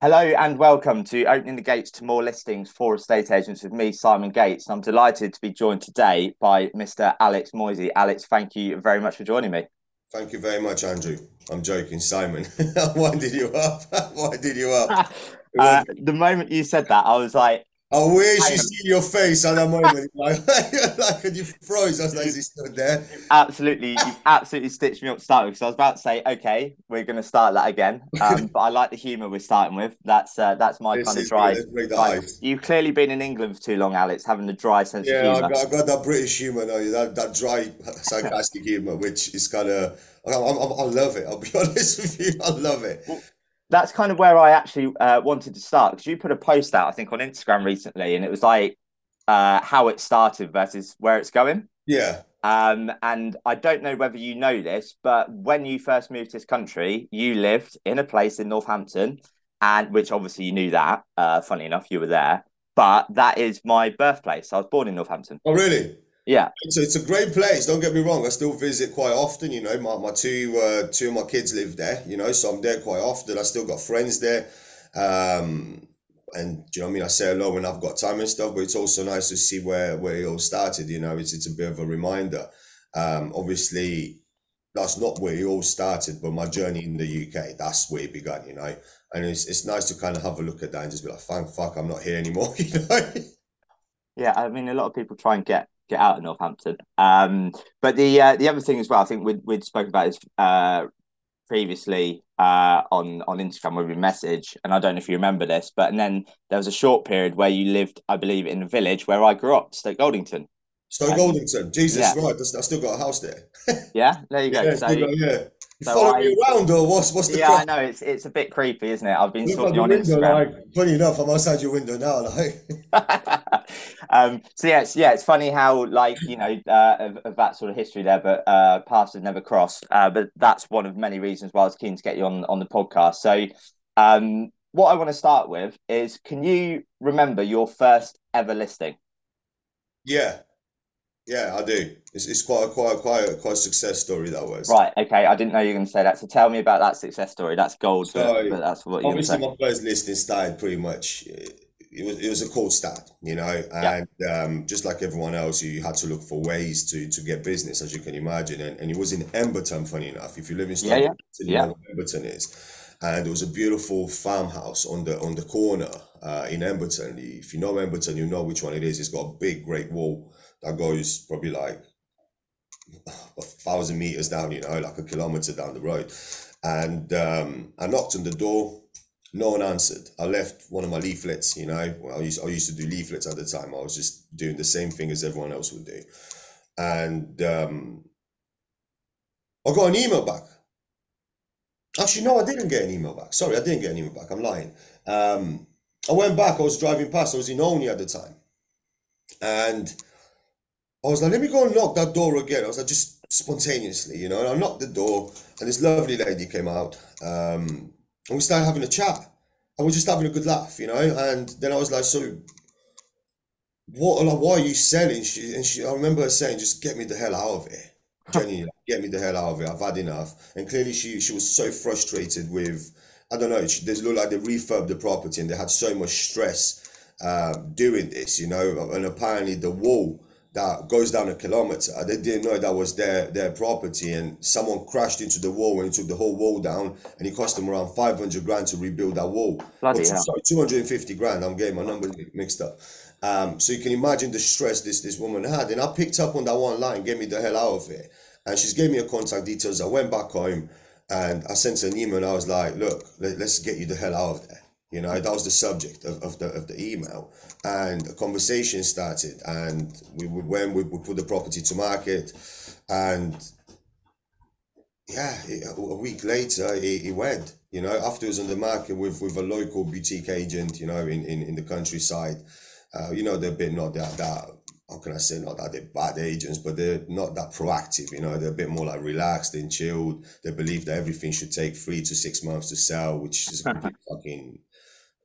Hello and welcome to Opening the Gates to More Listings for Estate Agents with me, Simon Gates. I'm delighted to be joined today by Mr. Alex Moisii. Alex, thank you very much for joining me. Thank you very much, Andrew. I'm joking, Simon. Why did you up? Why did you up? uh, the moment you said that, I was like, I wish you see your face at that moment. like, like you froze as you stood there. Absolutely, you absolutely stitched me up to start with. Because I was about to say, okay, we're going to start that again. Um, but I like the humour we're starting with. That's uh, that's my this kind of dry. dry. You've clearly been in England for too long, Alex, having the dry sense yeah, of humour. Yeah, I, I got, that British humour, no, that that dry sarcastic humour, which is kind of. I, I, I love it. I'll be honest with you, I love it. Well, that's kind of where I actually uh, wanted to start because you put a post out, I think, on Instagram recently, and it was like uh, how it started versus where it's going. Yeah. Um, and I don't know whether you know this, but when you first moved to this country, you lived in a place in Northampton, and which obviously you knew that. Uh, funny enough, you were there, but that is my birthplace. I was born in Northampton. Oh, really? Yeah. It's a, it's a great place. Don't get me wrong. I still visit quite often. You know, my, my two uh, two of my kids live there. You know, so I'm there quite often. I still got friends there. Um, and do you know what I mean? I say hello when I've got time and stuff. But it's also nice to see where where it all started. You know, it's it's a bit of a reminder. Um, obviously, that's not where it all started, but my journey in the UK, that's where it began. You know, and it's it's nice to kind of have a look at that and just be like, "Thank fuck, I'm not here anymore." You know. Yeah, I mean, a lot of people try and get get out of Northampton. Um, but the uh, the other thing as well, I think we'd we'd spoken about this uh, previously uh, on on Instagram with your message, and I don't know if you remember this, but and then there was a short period where you lived, I believe, in the village where I grew up, Stoke Goldington. Stoke Goldington, Jesus, yeah. right? I still got a house there. yeah, there you go. Yeah, so, got, yeah. You so follow I, me around, or what's what's the? Yeah, I know it's it's a bit creepy, isn't it? I've been Look talking on window, Instagram. Like, funny enough, I'm outside your window now. Like, um, so yeah, it's, yeah, it's funny how like you know uh, of, of, that sort of history there, but uh, paths have never crossed. Uh, but that's one of many reasons why I was keen to get you on on the podcast. So, um, what I want to start with is, can you remember your first ever listing? Yeah, yeah, I do. It's, it's quite a quite a, quite a, quite a success story that was. Right. Okay. I didn't know you were going to say that. So tell me about that success story. That's gold. So, but, but that's what obviously my first listing started pretty much. It was it was a cold start, you know, and yeah. um, just like everyone else, you had to look for ways to to get business, as you can imagine. And, and it was in Emberton, funny enough. If you live in Stockholm, yeah, yeah. you yeah. Emberton is and there was a beautiful farmhouse on the on the corner uh, in Emberton. If you know Emberton, you know which one it is. It's got a big, great wall that goes probably like a thousand meters down, you know, like a kilometer down the road. And um, I knocked on the door. No one answered. I left one of my leaflets, you know. Well, I used, I used to do leaflets at the time. I was just doing the same thing as everyone else would do. And um, I got an email back. Actually, no, I didn't get an email back. Sorry, I didn't get an email back. I'm lying. Um, I went back. I was driving past. I was in Olney at the time. And I was like, let me go and knock that door again. I was like, just spontaneously, you know. And I knocked the door, and this lovely lady came out, um, and we started having a chat, and we are just having a good laugh, you know. And then I was like, so, what? Like, why are you selling? She and she, I remember her saying, just get me the hell out of here. Genuinely, get me the hell out of here. I've had enough. And clearly, she she was so frustrated with, I don't know. She, they looked like they refurbed the property, and they had so much stress uh, doing this, you know. And apparently, the wall that goes down a kilometer. They didn't know that was their their property, and someone crashed into the wall and took the whole wall down, and it cost them around five hundred grand to rebuild that wall. Bloody. Sorry, two hundred and fifty grand. I'm getting my numbers mixed up. Um, so you can imagine the stress this this woman had, and I picked up on that one line, get me the hell out of here, and she's gave me her contact details. I went back home, and I sent an email, and I was like, look, let, let's get you the hell out of there. You know, that was the subject of, of the of the email, and a conversation started, and we would when we, we put the property to market, and yeah, it, a week later it, it went. You know, after it was on the market with with a local boutique agent, you know, in in, in the countryside, uh, you know, they're a bit not that that how can I say not that they're bad agents, but they're not that proactive. You know, they're a bit more like relaxed and chilled. They believe that everything should take three to six months to sell, which is a complete fucking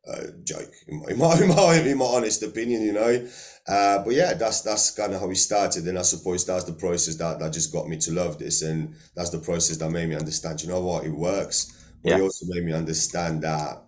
uh, joke in my, in my, in my honest opinion you know uh, but yeah that's that's kind of how we started and i suppose that's the process that, that just got me to love this and that's the process that made me understand you know what it works but yeah. it also made me understand that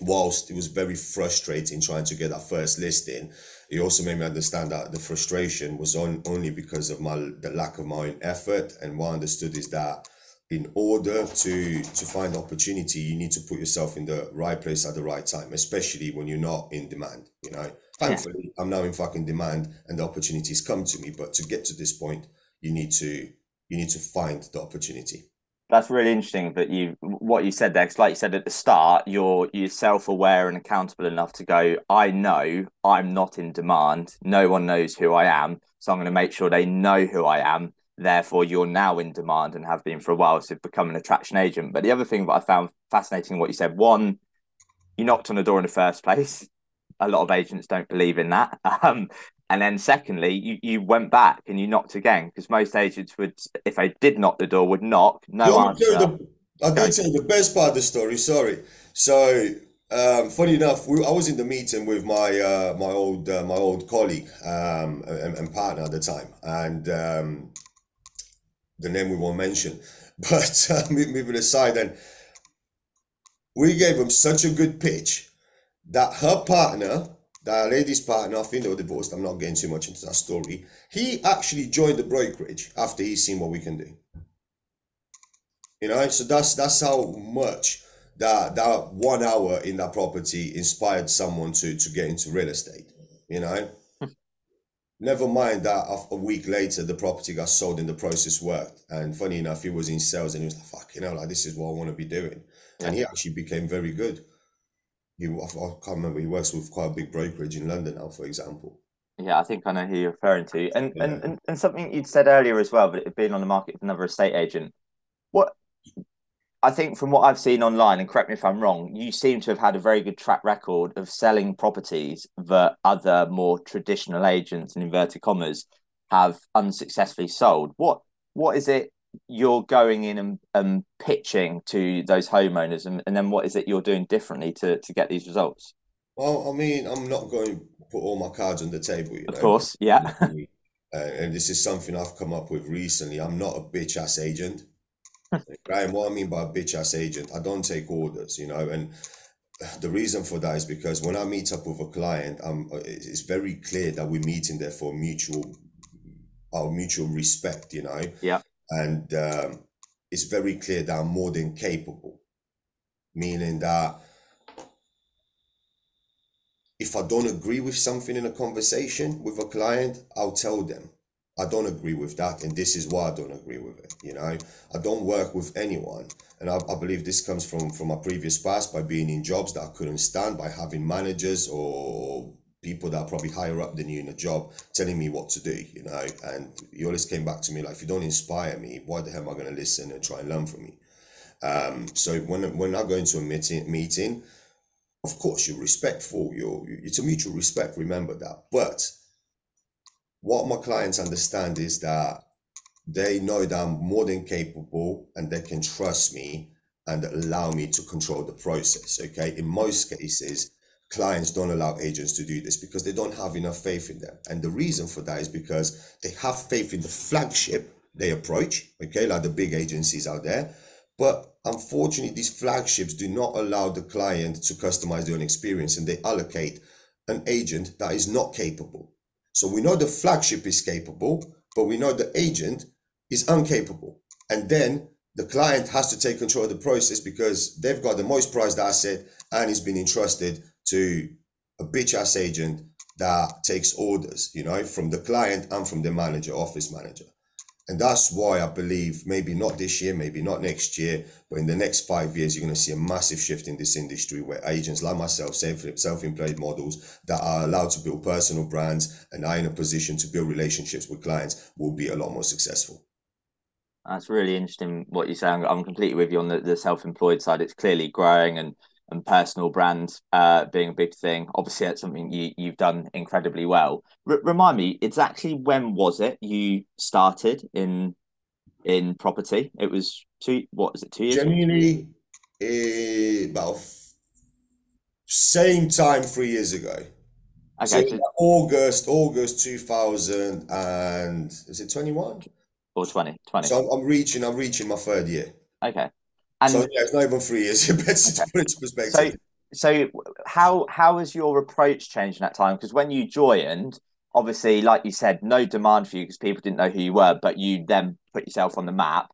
whilst it was very frustrating trying to get that first listing, it also made me understand that the frustration was on only because of my the lack of my own effort. And what I understood is that in order to to find opportunity, you need to put yourself in the right place at the right time, especially when you're not in demand. You know, thankfully, I'm now in fucking demand, and the opportunities come to me. But to get to this point, you need to you need to find the opportunity that's really interesting that you what you said there because like you said at the start you're you're self-aware and accountable enough to go i know i'm not in demand. No one knows who i am so i'm going to make sure they know who i am. Therefore you're now in demand and have been for a while so become an attraction agent. But the other thing that i found fascinating what you said one you knocked on the door in the first place. A lot of agents don't believe in that. Um, and then secondly, you, you went back and you knocked again because most agents would, if they did knock the door, would knock. No answer. The, I'll tell you the best part of the story. Sorry. So um, funny enough, we, I was in the meeting with my uh, my old uh, my old colleague um, and, and, partner at the time, and um, the name we won't mention. But uh, moving aside, and we gave him such a good pitch that her partner the lady's partner, I think they were divorced. I'm not getting too much into that story. He actually joined the brokerage after he's seen what we can do. You know, so that's that's how much that that one hour in that property inspired someone to to get into real estate. You know, hmm. never mind that a week later the property got sold and the process worked. And funny enough, he was in sales and he was like, "Fuck, you know, like this is what I want to be doing." And he actually became very good he I can't remember he works with quite a big brokerage in London now, for example. Yeah, I think I know who you're referring to, and yeah. and, and and something you'd said earlier as well, but it being on the market with another estate agent. What I think from what I've seen online, and correct me if I'm wrong, you seem to have had a very good track record of selling properties that other more traditional agents, in inverted commas, have unsuccessfully sold. What what is it you're going in and, and pitching to those homeowners and, and then what is it you're doing differently to, to get these results? Well i mean i'm not going to put all my cards on the table you of know? course yeah. Uh, and this is something i've come up with recently. I'm not a bitch ass agent. Graham, what I mean by a bitch ass agent, I don't take orders, you know, and the reason for that is because when I meet up with a client, um, it's very clear that we're meeting there for mutual, our mutual respect, you know. Yeah and um, it's very clear that I'm more than capable, meaning that if I don't agree with something in a conversation with a client, I'll tell them I don't agree with that, and this is why I don't agree with it. You know, I don't work with anyone, and I, I believe this comes from from my previous past by being in jobs that I couldn't stand, by having managers or people that are probably higher up than you in a job telling me what to do, you know. And he always came back to me like, if you don't inspire me, why the hell am I going to listen and try and learn from you? Um, so when when I go into a meeting, meeting, of course you're respectful. You're it's a mutual respect. Remember that. But what my clients understand is that they know that I'm more than capable and they can trust me and allow me to control the process. Okay. In most cases, clients don't allow agents to do this because they don't have enough faith in them. And the reason for that is because they have faith in the flagship they approach, okay, like the big agencies out there. But unfortunately, these flagships do not allow the client to customize their own experience and they allocate an agent that is not capable. So we know the flagship is capable, but we know the agent is incapable. And then the client has to take control of the process because they've got the most prized asset and it's been entrusted to a bitch ass agent that takes orders, you know, from the client and from the manager, office manager. And that's why I believe maybe not this year, maybe not next year, but in the next five years, you're going to see a massive shift in this industry where agents like myself, self employed models that are allowed to build personal brands and are in a position to build relationships with clients will be a lot more successful. That's really interesting what you're saying. I'm completely with you on the, the self employed side. It's clearly growing and and personal brand uh, being a big thing. Obviously, that's something you you've done incredibly well. R- remind me, exactly when was it you started in in property? It was two. What was it? Two years. Genuinely, uh, about same time three years ago. Okay, so so August, August two thousand and is it twenty one or 20, 20. So I'm, I'm reaching, I'm reaching my third year. Okay. And so yeah, it's not even three years. Better okay. put into perspective. So so how how has your approach changed in that time? Because when you joined, obviously, like you said, no demand for you because people didn't know who you were, but you then put yourself on the map.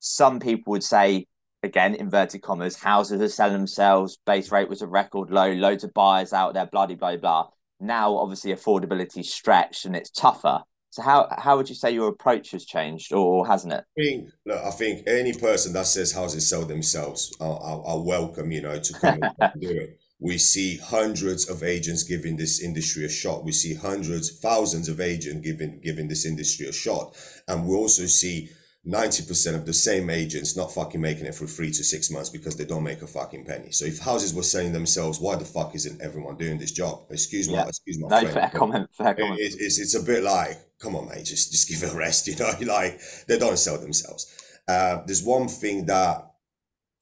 Some people would say, again, inverted commas, houses are selling themselves, base rate was a record low, loads of buyers out there, blah blah blah blah. Now, obviously, affordability stretched and it's tougher. So how how would you say your approach has changed, or hasn't it? I think, look, I think any person that says houses sell themselves, are are welcome, you know, to come and do it. We see hundreds of agents giving this industry a shot. We see hundreds, thousands of agents giving giving this industry a shot, and we also see 90% of the same agents not fucking making it for three to six months because they don't make a fucking penny. So if houses were selling themselves, why the fuck isn't everyone doing this job? Excuse me, excuse my no, friend. Fair comment, fair comment. It, it's, it's a bit like, come on, mate, just, just give it a rest, you know? like, they don't sell themselves. Uh, there's one thing that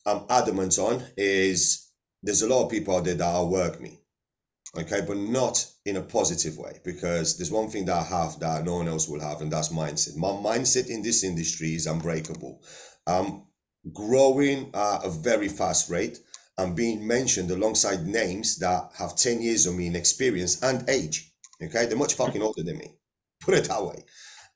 I'm adamant on is there's a lot of people out there that outwork me okay but not in a positive way because there's one thing that i have that no one else will have and that's mindset. My mindset in this industry is unbreakable. I'm growing at a very fast rate. I'm being mentioned alongside names that have 10 years of me in experience and age okay? They're much fucking older than me put it that way.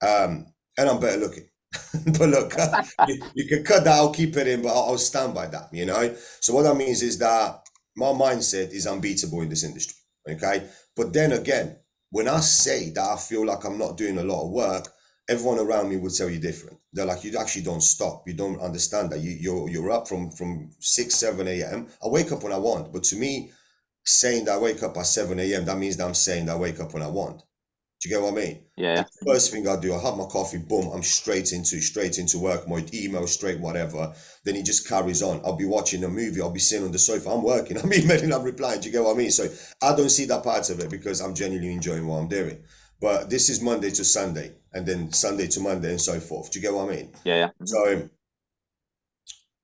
Um, and i'm better looking. But look, you, you, can cut that, I'll keep it in, but I'll, I'll stand by that, you know? So, what that means is that my mindset is unbeatable in this industry. Okay. But then again, when I say that I feel like I'm not doing a lot of work, everyone around me would tell you different. They're like, you actually don't stop. You don't understand that you, you're you're up from from six seven a.m. I wake up when I want, but to me, saying that I wake up at seven a.m. that means that I'm saying that I wake up when I want. Do you get what I mean? Yeah. First thing I do, I have my coffee, boom, I'm straight into straight into work, my email straight, whatever. Then he just carries on. I'll be watching a movie, I'll be sitting on the sofa, I'm working, I'm emailing, I'm replying. Do you get what I mean? So I don't see that part of it because I'm genuinely enjoying what I'm doing. But this is Monday to Sunday, and then Sunday to Monday, and so forth. Do you get what I mean? Yeah, yeah. So um,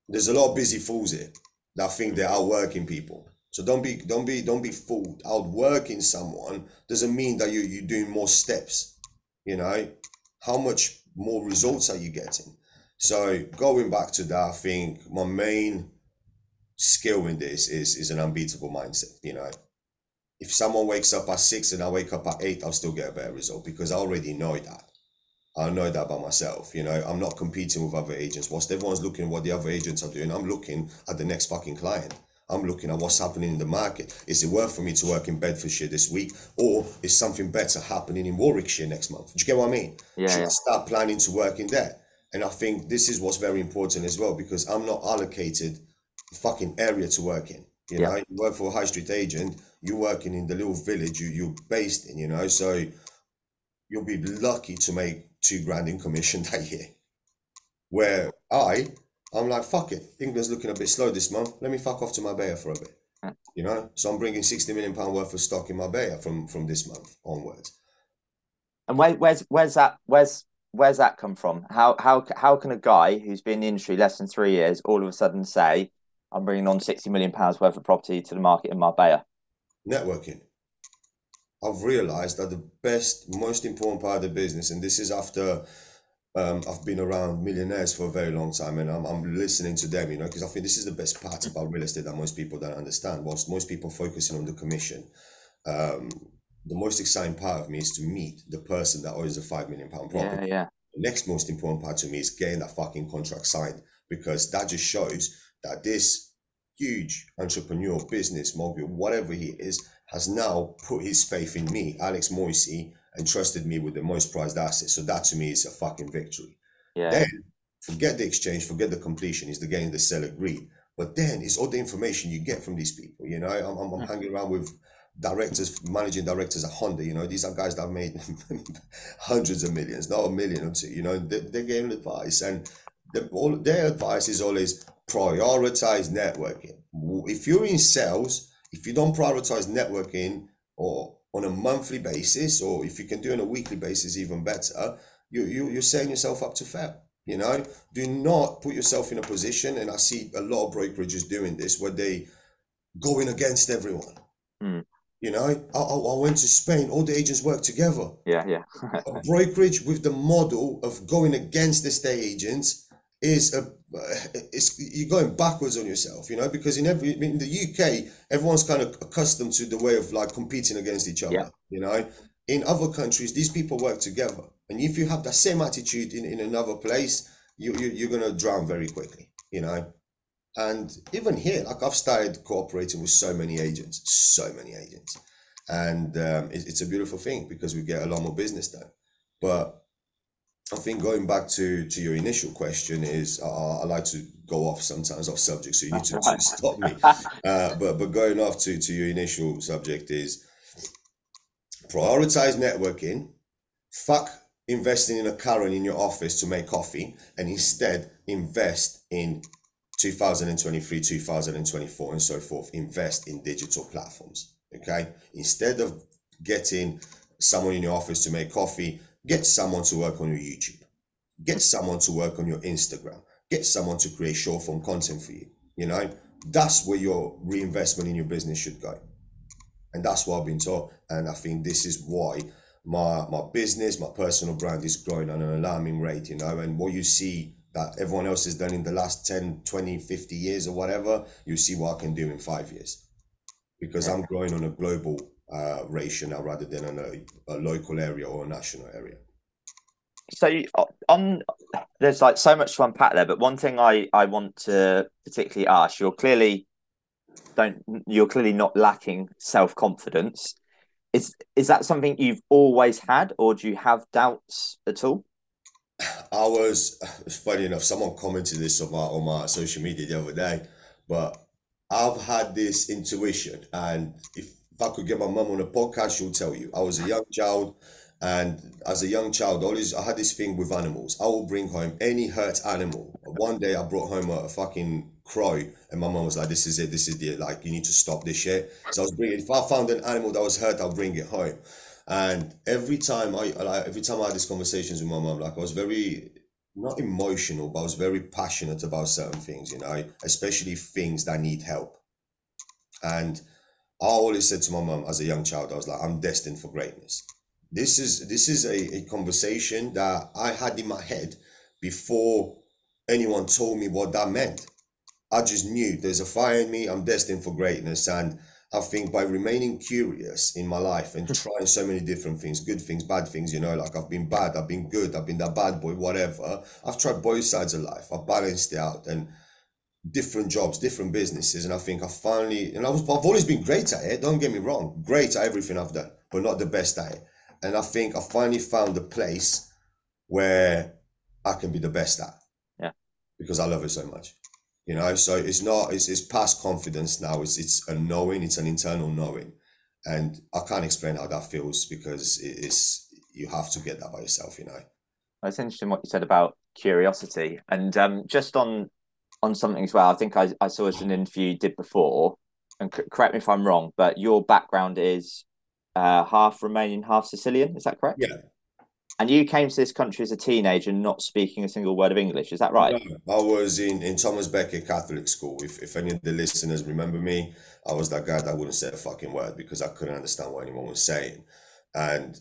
there's a lot of busy fools here that think they're outworking people. So don't be don't be don't be fooled. Outworking someone doesn't mean that you you're doing more steps. You know, how much more results are you getting? So going back to that, I think my main skill in this is is an unbeatable mindset. You know, if someone wakes up at six and I wake up at eight, I'll still get a better result because I already know that. I know that by myself. You know, I'm not competing with other agents. Whilst everyone's looking at what the other agents are doing, I'm looking at the next fucking client. I'm looking at what's happening in the market. Is it worth for me to work in Bedfordshire this week, or is something better happening in Warwickshire next month? Do you get what I mean? Yeah. Should yeah. I start planning to work in there? And I think this is what's very important as well because I'm not allocated a fucking area to work in. You know, you work for a high street agent, you're working in the little village you, you're based in, you know, so you'll be lucky to make two grand in commission that year. Where I I'm like, fuck it. England's looking a bit slow this month. Let me fuck off to Marbella for a bit. Uh. You know, so I'm bringing 60 million pound worth of stock in Marbella from from this month onwards. And where, where's where's that where's where's that come from? How how how can a guy who's been in the industry less than three years all of a sudden say, "I'm bringing on 60 million pounds worth of property to the market in Marbella"? Networking. I've realised that the best, most important part of the business, and this is after um, I've been around millionaires for a very long time and I'm, I'm listening to them, you know, because I think this is the best part about real estate that most people don't understand. Whilst most people focusing on the commission, um, the most exciting part of me is to meet the person that owns a five million pound property. Yeah, yeah. The next most important part to me is getting that fucking contract signed because that just shows that this huge entrepreneur, business mogul, whatever he is, has now put his faith in me, Alex Moisii, and trusted me with the most prized asset. So that to me is a fucking victory. Yeah. Then forget the exchange, forget the completion, is the gain the seller agreed. But then it's all the information you get from these people. You know, I'm, I'm, I'm mm-hmm. hanging around with directors, managing directors at Honda. You know, these are guys that have made hundreds of millions, not a million or two. You know, they, they're getting advice, and the, all their advice is always prioritize networking. If you're in sales, if you don't prioritize networking or on a monthly basis, or if you can do it on a weekly basis, even better, you, you, you're setting yourself up to fail. You know, do not put yourself in a position, and I see a lot of brokerages doing this where they going against everyone. Mm. You know, I, I went to Spain, all the agents work together. Yeah, yeah. a brokerage with the model of going against the estate agents is a it's you're going backwards on yourself, you know, because in every in the UK, everyone's kind of accustomed to the way of like competing against each other, Yeah. you know. In other countries, these people work together, and if you have that same attitude in, in another place, you, you you're gonna drown very quickly, you know. And even here, like I've started cooperating with so many agents, so many agents, and um, it, it's a beautiful thing because we get a lot more business done. But I think going back to to your initial question is uh, I like to go off sometimes off subject, so you need to, to stop me. Uh, but but going off to to your initial subject is prioritize networking. Fuck investing in a Karen in your office to make coffee, and instead invest in 2023, 2024, and so forth. Invest in digital platforms. Okay, instead of getting someone in your office to make coffee, get someone to work on your YouTube. Get someone to work on your Instagram. Get someone to create short form content for you. You know, that's where your reinvestment in your business should go. And that's what I've been taught. And I think this is why my my business, my personal brand is growing at an alarming rate, you know. And what you see that everyone else has done in the last 10, 20, 50 years or whatever, you see what I can do in five years. Because I'm growing on a global uh, ratio now rather than on a, a local area or a national area. So on there's like so much to unpack there, but one thing I I want to particularly ask, you're clearly don't you're clearly not lacking self confidence. Is is that something you've always had, or do you have doubts at all? I was funny enough, someone commented this on my on my social media the other day, but I've had this intuition, and if, if I could get my mum on a podcast, she'll tell you. I was a young child, and as a young child, always I had this thing with animals. I will bring home any hurt animal. One day I brought home a, a fucking crow, and my mum was like, "This is it. This is the like you need to stop this shit." So I was bringing. If I found an animal that was hurt, I'll bring it home. And every time I like every time I had these conversations with my mum, like I was very not emotional, but I was very passionate about certain things, you know, especially things that need help. And I always said to my mom as a young child, I was like, I'm destined for greatness. This is this is a, a conversation that I had in my head before anyone told me what that meant. I just knew there's a fire in me, I'm destined for greatness. And I think by remaining curious in my life and hmm. trying so many different things, good things, bad things, you know, like I've been bad, I've been good, I've been that bad boy, whatever. I've tried both sides of life. I've balanced it out and different jobs, different businesses. And I think I finally, and I was, I've always been great at it. Don't get me wrong, great at everything I've done, but not the best at it. And I think I finally found a place where I can be the best at. Yeah. Because I love it so much. You know, so it's not it's it's past confidence now. It's it's a knowing, it's an internal knowing. And I can't explain how that feels because it is you have to get that by yourself, you know. It's interesting what you said about curiosity, and um, just on on something as well. I think I, I saw as an interview you did before, and c- correct me if I'm wrong, but your background is uh, half Romanian, half Sicilian. Is that correct? Yeah. And you came to this country as a teenager, not speaking a single word of English. Is that right? I was in, in Thomas Becket Catholic School. If, if any of the listeners remember me, I was that guy that wouldn't say a fucking word because I couldn't understand what anyone was saying. And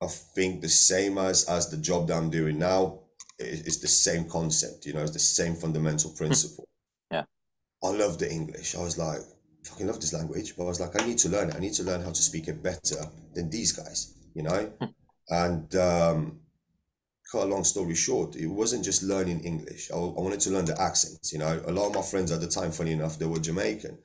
I think the same as as the job that I'm doing now, it's the same concept, you know, it's the same fundamental principle. Yeah. I love the English. I was like, fucking love this language, but I was like, I need to learn it. I need to learn how to speak it better than these guys, you know? and um cut a long story short, it wasn't just learning English. I, I wanted to learn the accents. You know, a lot of my friends at the time, funny enough, they were Jamaican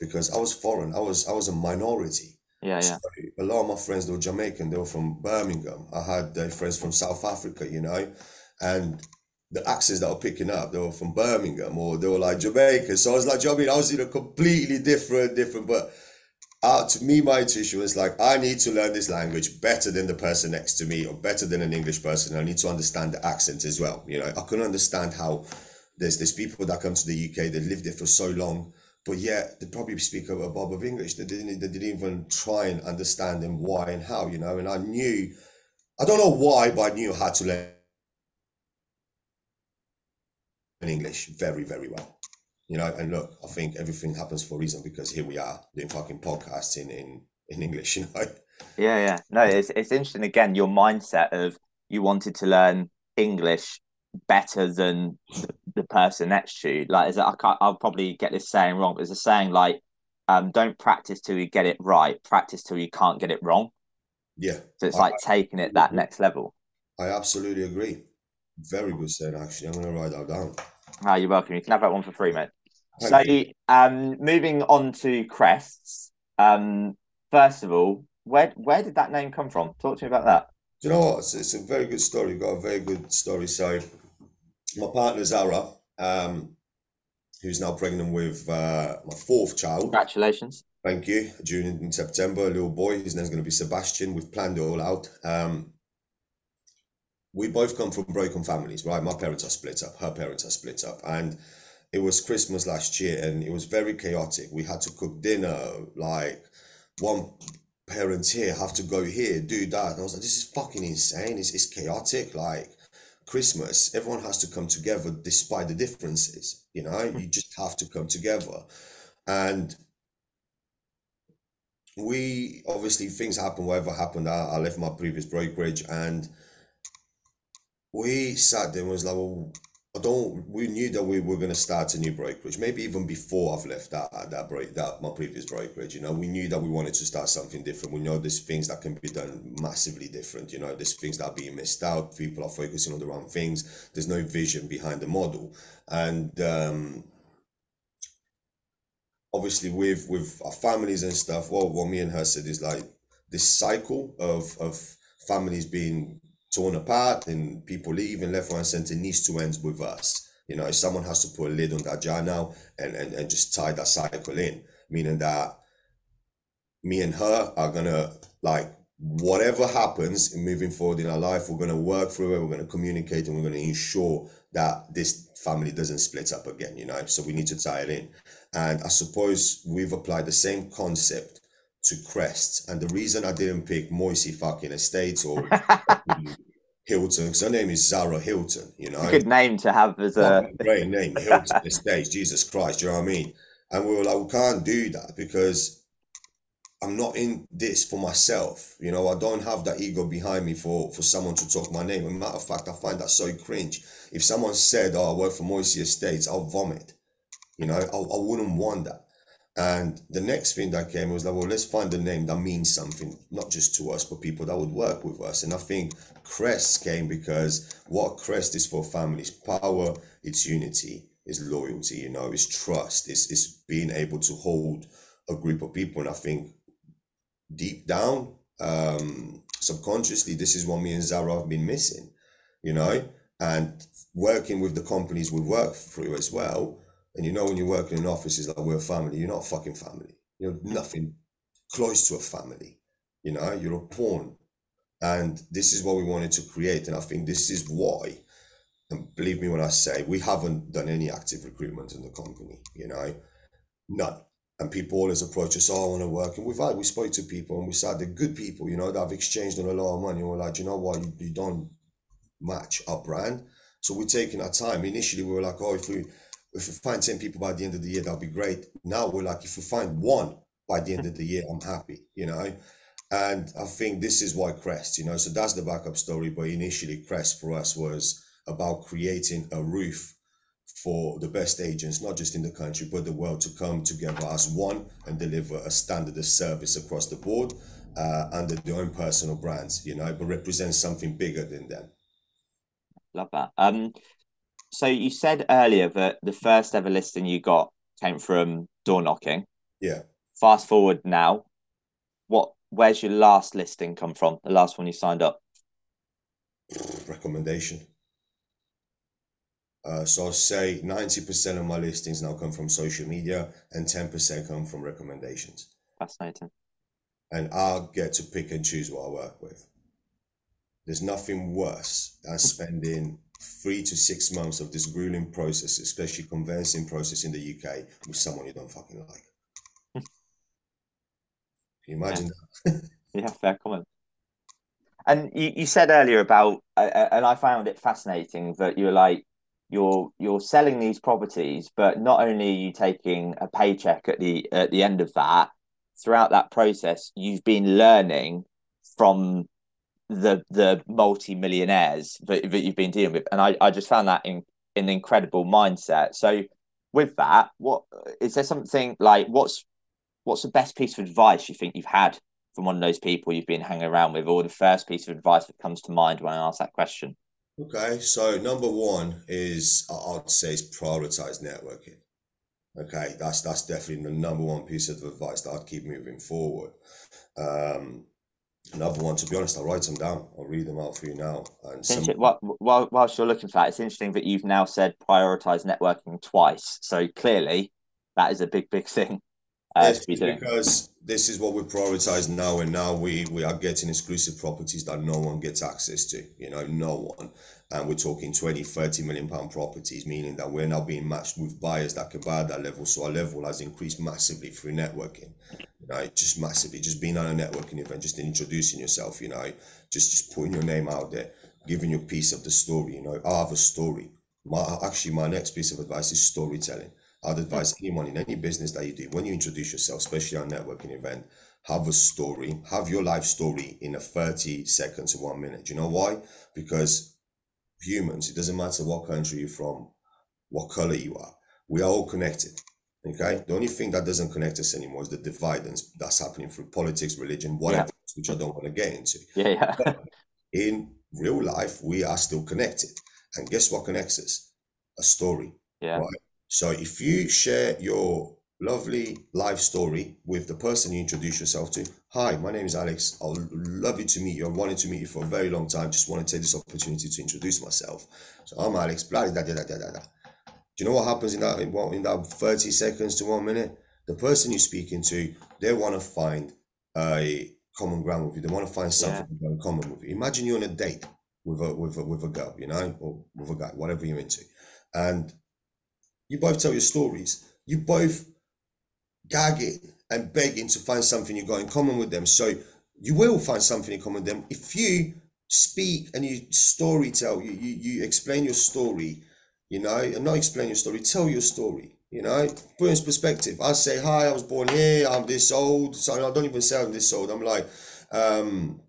because I was foreign. I was I was a minority. Yeah, yeah. So a lot of my friends they were Jamaican. They were from Birmingham. I had uh, friends from South Africa. You know, and the accents that were picking up, they were from Birmingham or they were like Jamaican. So I was like, you know I mean? I was in a completely different, different, but uh, to me, my intuition was like, I need to learn this language better than the person next to me or better than an English person. I need to understand the accent as well. You know, I couldn't understand how there's there's people that come to the UK that lived there for so long, but yet they probably speak a, bob of English. They didn't they didn't even try and understand and why and how, you know. And I knew, I don't know why, but I knew how to learn English very, very well you know and look i think everything happens for a reason because here we are doing fucking podcasts in in, in english you know Yeah, yeah. No, it's it's interesting again, your mindset of you wanted to learn English better than the person next to you. Like, is it, I can't, I'll probably get this saying wrong, but there's a saying like, um, don't practice till you get it right. Practice till you can't get it wrong. Yeah. So it's I, like taking it that next level. I absolutely agree. Very good saying, actually. I'm going to write that down. Ah, you're welcome. You can have that one for free, mate. Thank so, you. um, moving on to crests. Um, first of all, where where did that name come from? Talk to me about that. Do you know what? It's, it's a very good story. You've got a very good story. So, my partner Zara, um, who's now pregnant with uh, my fourth child. Congratulations. Thank you. June in September, a little boy. His name's going to be Sebastian. We've planned it all out. Um, we both come from broken families, right? My parents are split up. Her parents are split up, and it was Christmas last year, and it was very chaotic. We had to cook dinner, like one parents here have to go here, do that. And I was like, this is fucking insane. It's, it's chaotic. Like Christmas, everyone has to come together despite the differences. You know, hmm. you just have to come together. And we obviously things happen, whatever happened. I, I left my previous brokerage and we sat there and was like, well, I don't. We knew that we were going to start a new brokerage. Maybe even before I've left that that break that my previous brokerage. You know, we knew that we wanted to start something different. We know there's things that can be done massively different. You know, there's things that are being missed out. People are focusing on the wrong things. There's no vision behind the model, and um, obviously with with our families and stuff. Well, what me and her said is like this cycle of of families being torn apart and people leaving left, right, and center needs to end with us. You know, if someone has to put a lid on that jar now and, and, and just tie that cycle in, meaning that me and her are gonna like whatever happens moving forward in our life, we're gonna work through it, we're gonna communicate and we're gonna ensure that this family doesn't split up again, you know. So we need to tie it in. And I suppose we've applied the same concept to Crest. And the reason I didn't pick Moisii fucking Estates or Hilton, because her name is Zara Hilton, you know. good name to have as a great name, Hilton Estates, Jesus Christ, you know what I mean? And we were like, we can't do that because I'm not in this for myself. You know, I don't have that ego behind me for for someone to talk my name. As a matter of fact, I find that so cringe. If someone said, Oh, I work for Moisii Estates, I'll vomit. You know, I, I wouldn't want that. And the next thing that came was like, well, let's find a name that means something, not just to us, but people that would work with us. And I think Crest came because what Crest is for families, power, it's unity, it's loyalty, you know, it's trust, it's, it's being able to hold a group of people. And I think deep down, um, subconsciously, this is what me and Zara have been missing, you know, and working with the companies we work through as well and you know, when you work in an office, it's like we're a family. You're not fucking family. You're nothing close to a family. You know, you're a pawn. And this is what we wanted to create. And I think this is why, and believe me when I say, we haven't done any active recruitment in the company, you know, none. And people always approach us, oh, I want to work. And we've had, we spoke to people and we said they're good people, you know, that have exchanged on a lot of money. And we're like, you know what, you, you don't match our brand. So we're taking our time. Initially, we were like, oh, if we, if we find 10 people by the end of the year, that'll be great. Now we're like, if we find one by the end of the year, I'm happy, you know? And I think this is why Crest, you know, so that's the backup story. But initially, Crest for us was about creating a roof for the best agents, not just in the country, but the world to come together as one and deliver a standard of service across the board uh, under their own personal brands, you know, but represent something bigger than them. Love that. Um, so you said earlier that the first ever listing you got came from door knocking. Yeah. Fast forward now, what? Where's your last listing come from? The last one you signed up? Recommendation. Uh, so I'll say 90% of my listings now come from social media and 10% come from recommendations. Fascinating. And I'll get to pick and choose what I work with. There's nothing worse than spending three to six months of this grueling process, especially convincing process in the UK, with someone you don't fucking like. Can you imagine yeah. that? yeah, fair comment. And you, you said earlier about, uh, and I found it fascinating that you're like, you're you're selling these properties, but not only are you taking a paycheck at the at the end of that, throughout that process, you've been learning from the the multi millionaires that, that you've been dealing with, and I, I just found that in an incredible mindset. So with that, what is there something like what's what's the best piece of advice you think you've had from one of those people you've been hanging around with, or the first piece of advice that comes to mind when I ask that question? Okay, so number one is I'd say is prioritize networking. Okay, that's that's definitely the number one piece of advice that I'd keep moving forward. Um, another one, to be honest, I'll write them down. I'll read them out for you now. And some... while, while whilst you're looking for that, it's interesting that you've now said prioritize networking twice. So clearly, that is a big, big thing doing. Because this is what we prioritize now, and now we we are getting exclusive properties that no one gets access to. You know, no one and we're talking 20 30 million pound properties meaning that we're now being matched with buyers that can buy at that level so our level has increased massively through networking you know just massively just being on a networking event just introducing yourself you know just just putting your name out there giving your piece of the story you know i have a story my actually my next piece of advice is storytelling i'd advise anyone in any business that you do when you introduce yourself especially on a networking event have a story have your life story in a 30 seconds to one minute do you know why because humans, it doesn't matter what country you're from, what color you are, we are all connected. Okay. The only thing that doesn't connect us anymore is the divide that's happening through politics, religion, whatever, yeah. which I don't want to get into. Yeah, yeah. in real life, we are still connected. And guess what connects us? A story. Yeah. Right. So if you share your lovely life story with the person you introduce yourself to. Hi, my name is Alex. I'll love you to meet you. I wanted to meet you for a very long time. Just want to take this opportunity to introduce myself. So I'm Alex. Blah, blah, blah, blah, blah, blah. Do you know what happens in that in, in that 30 seconds to one minute? The person you're speaking to, they want to find a common ground with you. They want to find something yeah. in common with you. Imagine you're on a date with a with a with a girl, you know, or with a guy, whatever you're into, and you both tell your stories. You both gagging and begging to find something you got in common with them. So you will find something in common with them. If you speak and you story tell you, you you explain your story you know and not explain your story tell your story you know. Put in perspective. I say hi i was born here. I'm this old. So i don't even say i'm this old. I'm like um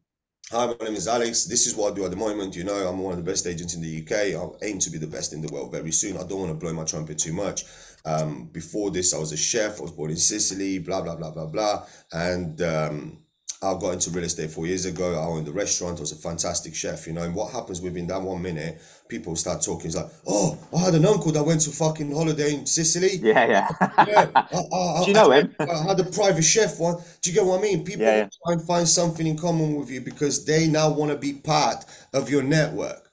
Hi, my name is Alex. This is what I do at the moment. You know, I'm one of the best agents in the UK. I aim to be the best in the world very soon. I don't want to blow my trumpet too much. Um, before this, I was a chef. I was born in Sicily, blah, blah, blah, blah, blah. And um, I got into real estate four years ago. I owned the restaurant. I was a fantastic chef, you know. And what happens within that one minute, people start talking. It's like, oh, I had an uncle that went to fucking holiday in Sicily. Yeah, yeah. yeah. I, I, Do you know I, him? I had a private chef one. Do you get what I mean? People yeah, yeah. try and find something in common with you because they now want to be part of your network.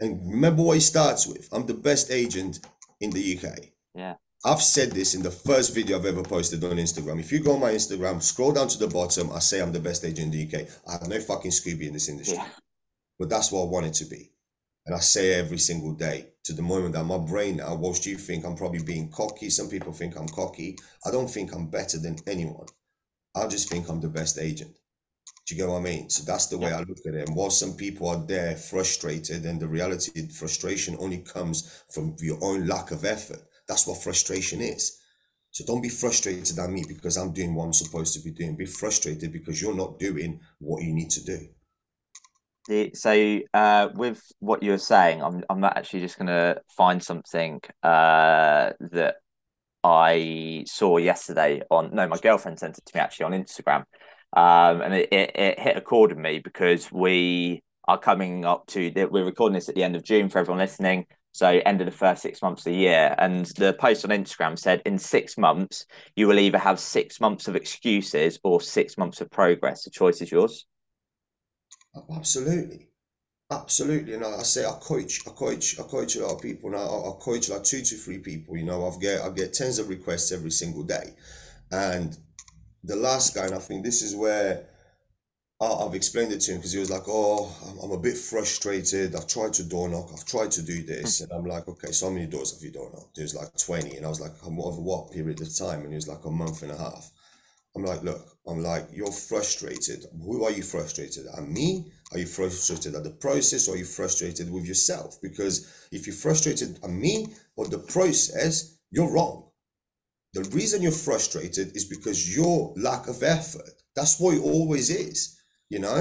And remember what he starts with. I'm the best agent in the UK. Yeah. I've said this in the first video I've ever posted on Instagram. If you go on my Instagram, scroll down to the bottom, I say I'm the best agent in the UK. I have no fucking Scooby in this industry. Yeah. But that's what I want it to be. And I say every single day to the moment that my brain now, whilst you think I'm probably being cocky, some people think I'm cocky, I don't think I'm better than anyone. I just think I'm the best agent. Do you get what I mean? So that's the way I look at it. And while some people are there frustrated, and the reality, frustration only comes from your own lack of effort. That's what frustration is. So don't be frustrated at me because I'm doing what I'm supposed to be doing. Be frustrated because you're not doing what you need to do. So, uh, with what you're saying, I'm I'm actually just gonna find something uh, that I saw yesterday on. No, my girlfriend sent it to me actually on Instagram, um, and it, it, it hit a chord with me because we are coming up to. That. We're recording this at the end of June for everyone listening. So end of the first six months of the year. And the post on Instagram said in six months, you will either have six months of excuses or six months of progress. The choice is yours. Absolutely. Absolutely. And I say I coach, I coach, I coach a lot of people now. I coach like two to three people. You know, I've get I get tens of requests every single day. And the last guy, and I think this is where I've explained it to him because he was like, "Oh, I'm a bit frustrated. I've tried to door knock. I've tried to do this." And I'm like, "Okay, so how many doors have you door knocked?" There's like 20, and I was like, "Over what period of time?" And he was like, "A month and a half." I'm like, "Look, I'm like, you're frustrated. Who are you frustrated at? Me? Are you frustrated at the process, or are you frustrated with yourself? Because if you're frustrated at me or the process, you're wrong. The reason you're frustrated is because your lack of effort. That's what it always is." You know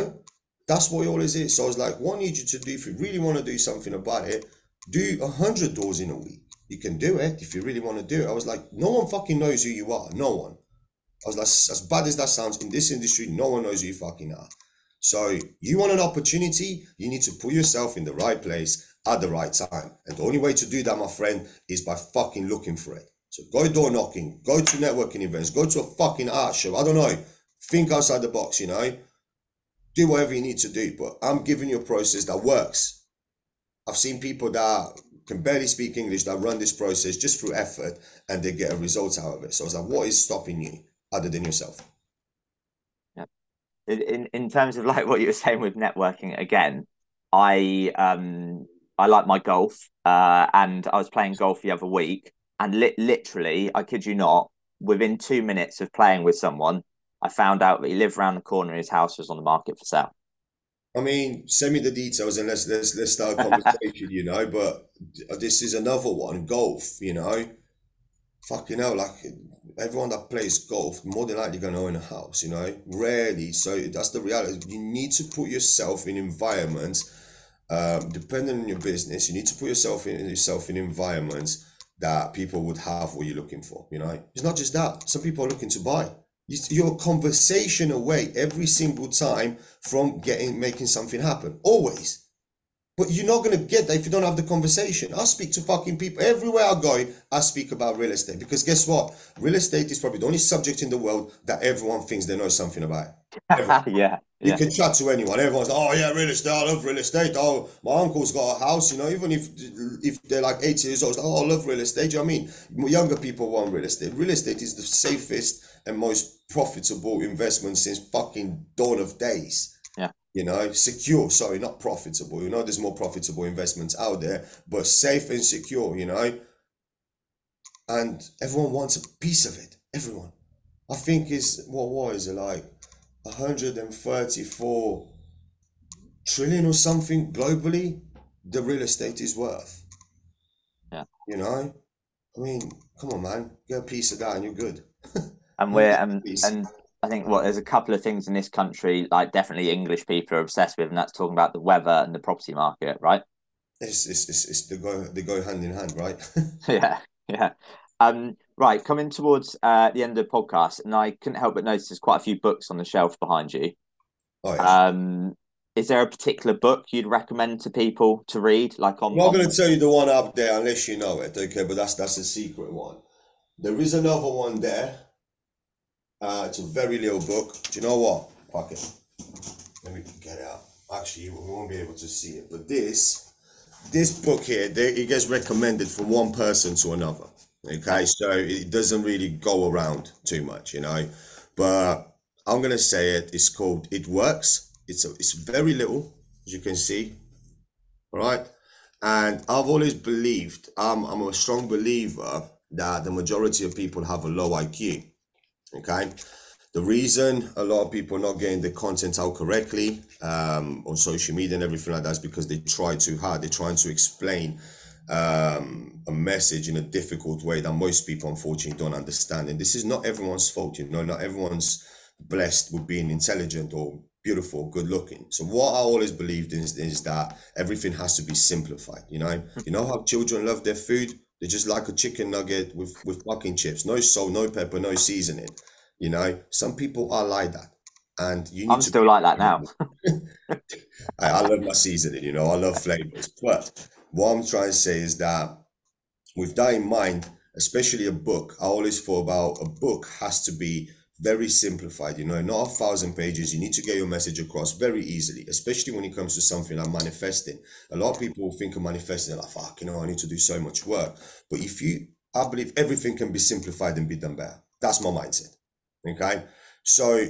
That's what it always is. So I was like, what I need you to do, if you really want to do something about it, do a hundred doors in a week. You can do it if you really want to do it. I was like, no one fucking knows who you are. No one. I was like, as bad as that sounds, in this industry, no one knows who you fucking are. So you want an opportunity, you need to put yourself in the right place at the right time. And the only way to do that, my friend, is by fucking looking for it. So go door knocking, go to networking events, go to a fucking art show. I don't know. Think outside the box, you know. Do whatever you need to do. But I'm giving you a process that works. I've seen people that can barely speak English that run this process just through effort and they get a result out of it. So I was like, what is stopping you other than yourself? Yeah. In in terms of like what you were saying with networking again, I um I like my golf, uh, and I was playing golf the other week, and li- literally, I kid you not, within two minutes of playing with someone, I found out that he lived around the corner. And his house was on the market for sale. I mean, send me the details and let's let's let's start a conversation, you know. But this is another one, golf, you know. Fucking hell, like everyone that plays golf more than likely gonna own a house, you know. Rarely, so that's the reality. You need to put yourself in environments um, depending on your business, you need to put yourself in yourself in environments that people would have what you're looking for. You know, it's not just that. Some people are looking to buy. You're conversation away every single time from getting making something happen. Always. But you're not gonna get that if you don't have the conversation. I speak to fucking people everywhere I go. I speak about real estate because guess what? Real estate is probably the only subject in the world that everyone thinks they know something about. yeah. You can chat to anyone. Everyone's like, oh yeah, real estate. I love real estate. Oh, my uncle's got a house. You know, even if if they're like 80 years old, like, oh, I love real estate. You know I mean? Younger people want real estate. Real estate is the safest and most profitable investment since fucking dawn of days. Yeah. You know, secure. Sorry, not profitable. You know, there's more profitable investments out there, but safe and secure. You know, and everyone wants a piece of it. Everyone. I think is what what is it like? 134 trillion or something globally the real estate is worth. Yeah. You know? I mean, come on, man. Get a piece of that and you're good. and we're and, and I think what there's a couple of things in this country, like definitely English people are obsessed with, and that's talking about the weather and the property market, right? It's it's it's, it's they go they go hand in hand, right? yeah, yeah. Um, right, coming towards uh, the end of the podcast, and I couldn't help but notice there's quite a few books on the shelf behind you. Oh, yeah. Um, is there a particular book you'd recommend to people to read? Like on, I'm not going to tell you the one up there unless you know it, okay? But that's that's a secret one. There is another one there. Uh, it's a very little book. Do you know what? Fuck it. Let me get it out. Actually, we won't be able to see it. But this, this book here, they, it gets recommended from one person to another. Okay, so it doesn't really go around too much, you know. But I'm gonna say it. It's called It Works. It's a, it's very little, as you can see. All right, and I've always believed. I'm I'm a strong believer that the majority of people have a low IQ. Okay, the reason a lot of people are not getting the content out correctly um, on social media and everything like that is because they try too hard. They're trying to explain um, a message in a difficult way that most people unfortunately don't understand. And this is not everyone's fault, you know, not everyone's blessed with being intelligent or beautiful, good looking. So what I always believed in is, is that everything has to be simplified. You know, you know how children love their food? They just like a chicken nugget with, with fucking chips, no salt, no pepper, no seasoning. You know, some people are like that. And you Need I'm still like that now. I, I love my seasoning, you know, I love flavors. But what I'm trying to say is that with that in mind, especially a book, I always thought about a book has to be very simplified, you know, not a thousand pages. You need to get your message across very easily, especially when it comes to something like manifesting. A lot of people think of manifesting like, fuck, you know, I need to do so much work. But if you, I believe everything can be simplified and be done better. That's my mindset. Okay. So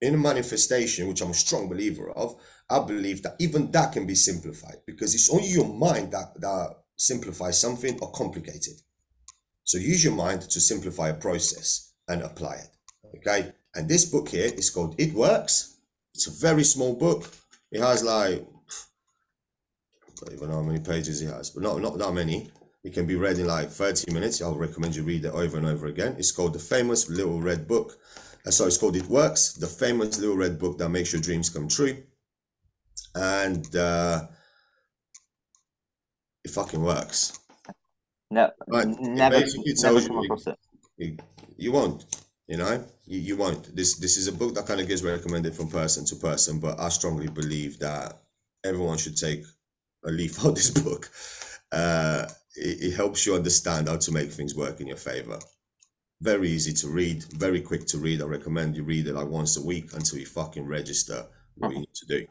in a manifestation, which I'm a strong believer of, I believe that even that can be simplified because it's only your mind that, that simplifies something or complicates it. So use your mind to simplify a process and apply it. Okay. And this book here is called It Works. It's a very small book. It has like, I don't even know how many pages it has, but not, not that many. It can be read in like 30 minutes. I'll recommend you read it over and over again. It's called The Famous Little Red Book. And so it's called It Works, the famous little red book that makes your dreams come true. and uh, it fucking works. No, Right. Never, never come across it. You, you won't, you know, you, you won't. This this is a book that kind of gets recommended from person to person, but I strongly believe that everyone should take a leaf out of this book. Uh, it, it helps you understand how to make things work in your favor. Very easy to read, very quick to read. I recommend you read it like once a week until you fucking register what you need to do.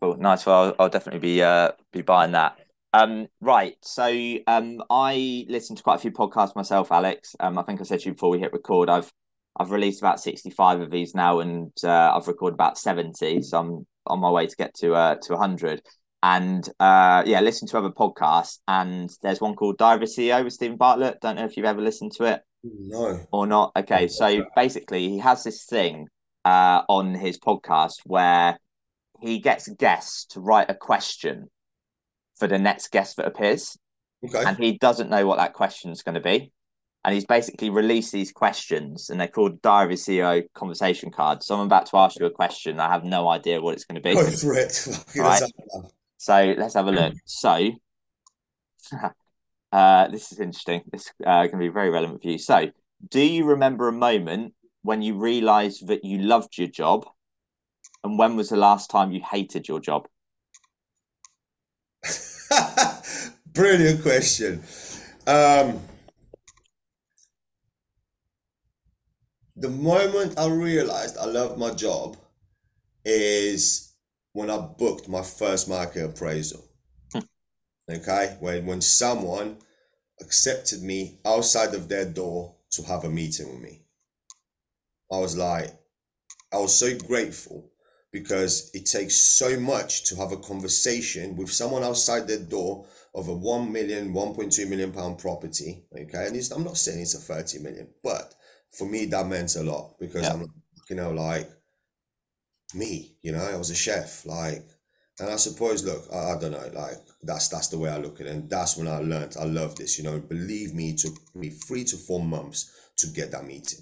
Cool, nice. Well, I'll, I'll definitely be uh be buying that. Um, right. So um, I listen to quite a few podcasts myself, Alex. Um, I think I said to you before we hit record. I've I've released about sixty five of these now, and uh, I've recorded about seventy. So I'm on my way to get to uh to hundred. And uh, yeah, listen to other podcasts. And there's one called Diary CEO with Steven Bartlett. Don't know if you've ever listened to it No. or not. Okay, so basically, he has this thing uh, on his podcast where he gets guests to write a question for the next guest that appears, Okay. and he doesn't know what that question is going to be. And he's basically released these questions, and they're called Diary CEO conversation cards. So I'm about to ask you a question. I have no idea what it's going to be. Go for it. Right. let's have that. So let's have a look. So uh, this is interesting. This is uh, going to be very relevant for you. So, do you remember a moment when you realised that you loved your job, and when was the last time you hated your job? Brilliant question. Um, the moment I realized I loved my job is when I booked my first market appraisal. Okay, when when someone accepted me outside of their door to have a meeting with me, I was like, I was so grateful because it takes so much to have a conversation with someone outside their door of a 1 million 1.2 million pound property okay? And it's, i'm not saying it's a 30 million but for me that meant a lot because Yeah. i'm you know like me you know i was a chef like and i suppose look I, I don't know like that's that's the way i look at it. And that's when i learned i love this you know believe me it took me three to four months to get that meeting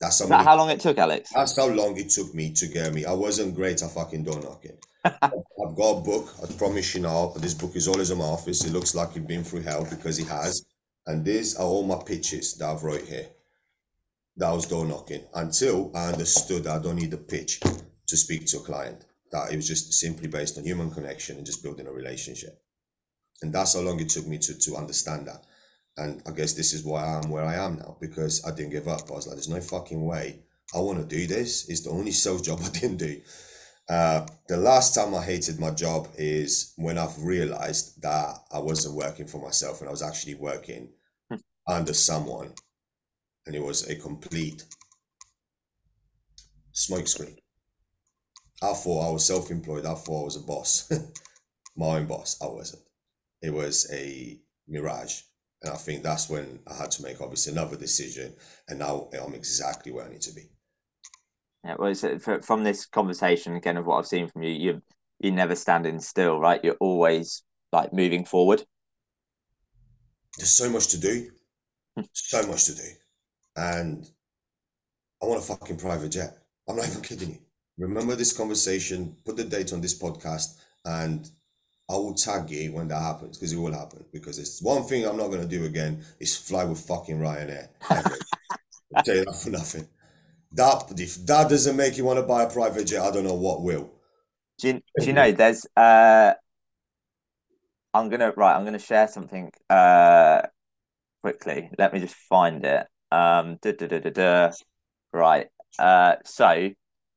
that's how Is that how long it took, Alex? that's how long it took me to get me. I wasn't great at fucking door knocking. I've got a book. I promise you now. This book is always in my office. It looks like it's been through hell because it has. And these are all my pitches that I've wrote here. That I was door knocking until I understood that I don't need a pitch to speak to a client. That it was just simply based on human connection and just building a relationship. And that's how long it took me to to understand that. And I guess this is why I'm where I am now because I didn't give up. I was like, there's no fucking way I want to do this. It's the only sales job I didn't do. Uh, the last time I hated my job is when I've realized that I wasn't working for myself and I was actually working under someone. And it was a complete smokescreen. I thought I was self employed. I thought I was a boss, my own boss. I wasn't. It was a mirage. And I think that's when I had to make obviously another decision. And now I'm exactly where I need to be. Yeah, well, it's, uh, from this conversation again of what I've seen from you, you you're never standing still, right? You're always like moving forward. There's so much to do. so much to do. And I want a fucking private jet. I'm not even kidding you. Remember this conversation, put the date on this podcast, and I will tag you when that happens because it will happen. Because it's one thing I'm not going to do again is fly with fucking Ryanair. I'll tell you that for nothing. That, if that doesn't make you want to buy a private jet, I don't know what will. Do you, do you know there's uh I'm gonna right, I'm gonna share something uh quickly. Let me just find it. Um duh, duh, duh, duh, duh. right. Uh so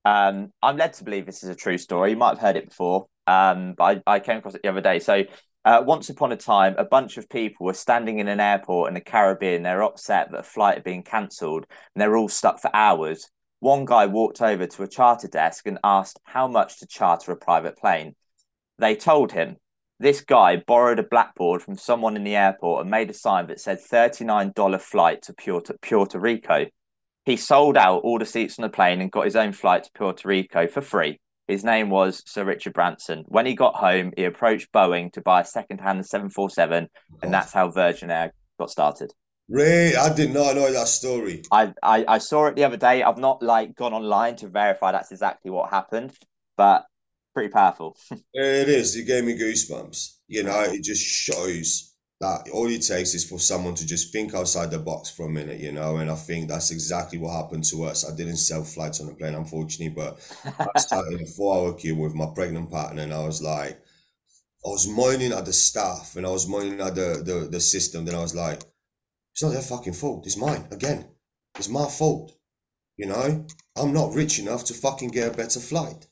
um I'm led to believe this is a true story. You might have heard it before. Um but I, I came across it the other day. So uh, once upon a time, a bunch of people were standing in an airport in the Caribbean. They're upset that a flight had been cancelled and they're all stuck for hours. One guy walked over to a charter desk and asked how much to charter a private plane. They told him. This guy borrowed a blackboard from someone in the airport and made a sign that said $39 flight to Puerto, Puerto Rico. He sold out all the seats on the plane and got his own flight to Puerto Rico for free. His name was Sir Richard Branson. When he got home, he approached Boeing to buy a second-hand 747, and that's how Virgin Air got started. Ray, I did not know that story. I, I I saw it the other day. I've not like gone online to verify that's exactly what happened, but pretty powerful. it is. It gave me goosebumps. You know, it just shows that all it takes is for someone to just think outside the box for a minute, you know. And I think that's exactly what happened to us. I didn't sell flights on the plane, unfortunately, but I started in a four-hour queue with my pregnant partner, and I was like, I was moaning at the staff and I was moaning at the the, the system. Then I was like, it's not their fucking fault. It's mine again. It's my fault. You know, I'm not rich enough to fucking get a better flight.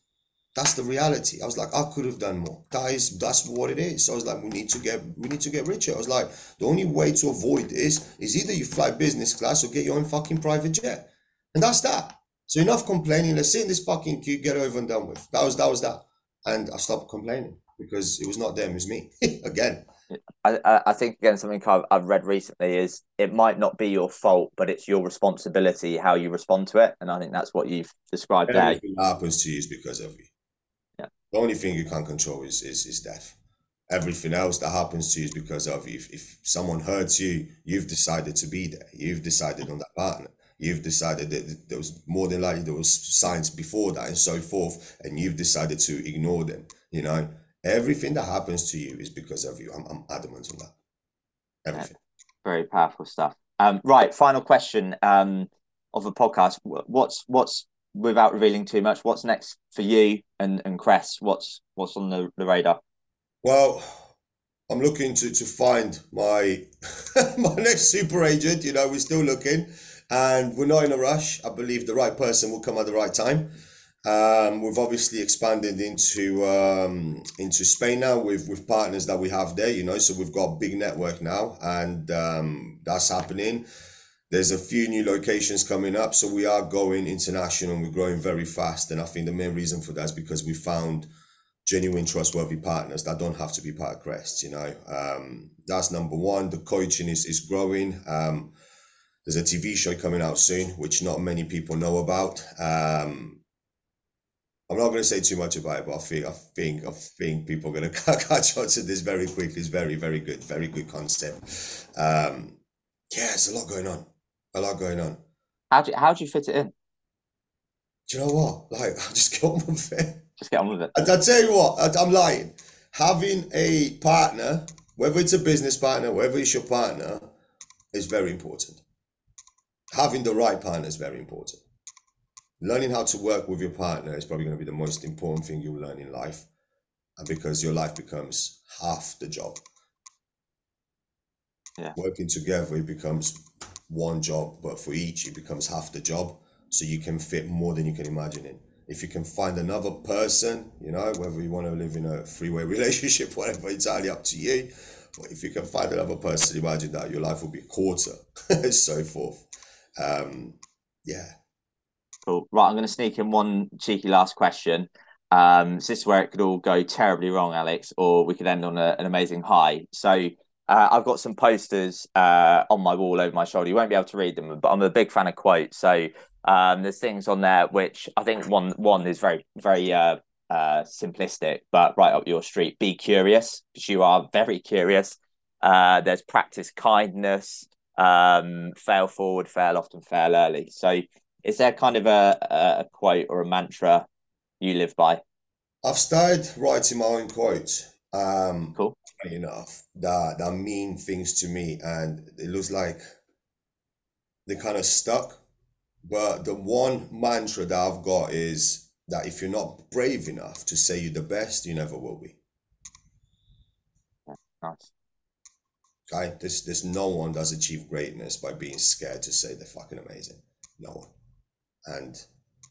That's the reality. I was like, I could have done more. That is that's what it is. So I was like, we need to get we need to get richer. I was like, the only way to avoid this is either you fly business class or get your own fucking private jet. And that's that. So enough complaining. Let's sit in this fucking queue, get over and done with. That was that was that. And I stopped complaining because it was not them, it was me again. I, I think again something I've, I've read recently is it might not be your fault, but it's your responsibility how you respond to it, and I think that's what you've described Everything there. happens to you is because of you. Yeah. The only thing you can't control is is, is death. Everything else that happens to you is because of. If, if someone hurts you, you've decided to be there. You've decided on that partner. You've decided that there was more than likely there was signs before that and so forth, and you've decided to ignore them. You know, Everything that happens to you is because of you. I'm, I'm adamant on that. Everything. Very powerful stuff. Um, right, final question um, of the podcast. What's what's without revealing too much? What's next for you and and Crests? What's what's on the, the radar? Well, I'm looking to to find my my next super agent. You know, we're still looking, and we're not in a rush. I believe the right person will come at the right time. Um, we've obviously expanded into um, into Spain now with with partners that we have there. You know, so we've got a big network now, and um, that's happening. There's a few new locations coming up, so we are going international and we're growing very fast. And I think the main reason for that is because we found genuine, trustworthy partners that don't have to be part of Crest. You know, um, that's number one. The coaching is is growing. Um, there's a TV show coming out soon, which not many people know about. Um, I'm not going to say too much about it, but I think I think I think people are going to catch on to this very quickly. It's very very good, very good concept. Um, yeah, it's a lot going on, a lot going on. How do you, how do you fit it in? Do you know what? Like, I just get on with it. Just get on with it. I, I tell you what, I, I'm lying. Having a partner, whether it's a business partner, whether it's your partner, is very important. Having the right partner is very important learning how to work with your partner is probably going to be the most important thing you'll learn in life and because your life becomes half the job yeah. working together it becomes one job but for each it becomes half the job so you can fit more than you can imagine in if you can find another person you know whether you want to live in a three-way relationship whatever entirely up to you but if you can find another person imagine that your life will be a quarter so forth um yeah Cool. Right, I'm going to sneak in one cheeky last question. Um, this is where it could all go terribly wrong, Alex, or we could end on a, an amazing high. So uh, I've got some posters uh, on my wall over my shoulder. You won't be able to read them, but I'm a big fan of quotes. So um, there's things on there which I think one one is very very uh, uh, simplistic, but right up your street. Be curious because you are very curious. Uh, there's practice kindness. Um, fail forward, fail often, fail early. So is there kind of a, a quote or a mantra you live by? I've started writing my own quotes. Um, cool. Enough that that mean things to me, and it looks like they kind of stuck. But the one mantra that I've got is that if you're not brave enough to say you're the best, you never will be. Nice. Okay, there's there's no one that's achieved greatness by being scared to say they're fucking amazing. No one. And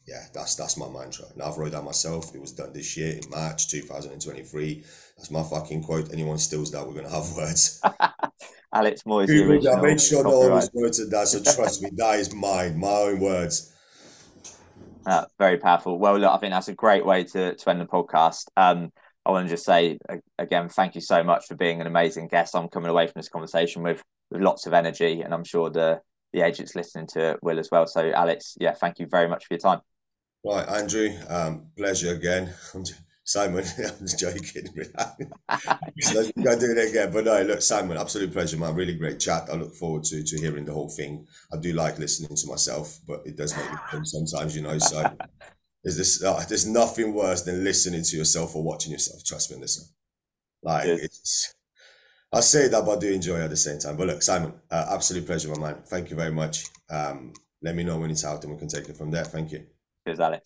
yeah, that's that's my mantra. And I've wrote that myself. It was done this year in March 2023. That's my fucking quote. Anyone steals that, we're gonna have words. Alex Moisii. I made sure no one was quoted that, so trust me, that is mine, my own words. Uh, very powerful. Well, look, I think that's a great way to, to end the podcast. Um, I want to just say again, thank you so much for being an amazing guest. I'm coming away from this conversation with with lots of energy, and I'm sure the the agents listening to it will as well. So, Alex, yeah, thank you very much for your time. Right, Andrew, um, pleasure again. Simon, I'm just joking. Let's go do it again. But no, look, Simon, absolute pleasure, man. Really great chat. I look forward to to hearing the whole thing. I do like listening to myself, but it does make me fun sometimes, you know. So Is this? Uh, there's nothing worse than listening to yourself or watching yourself. Trust me this. Like Good. it's. I say that, but I do enjoy it at the same time. But look, Simon, uh, absolute pleasure, my man. Thank you very much. Um, let me know when it's out, and we can take it from there. Thank you. Cheers, Alex.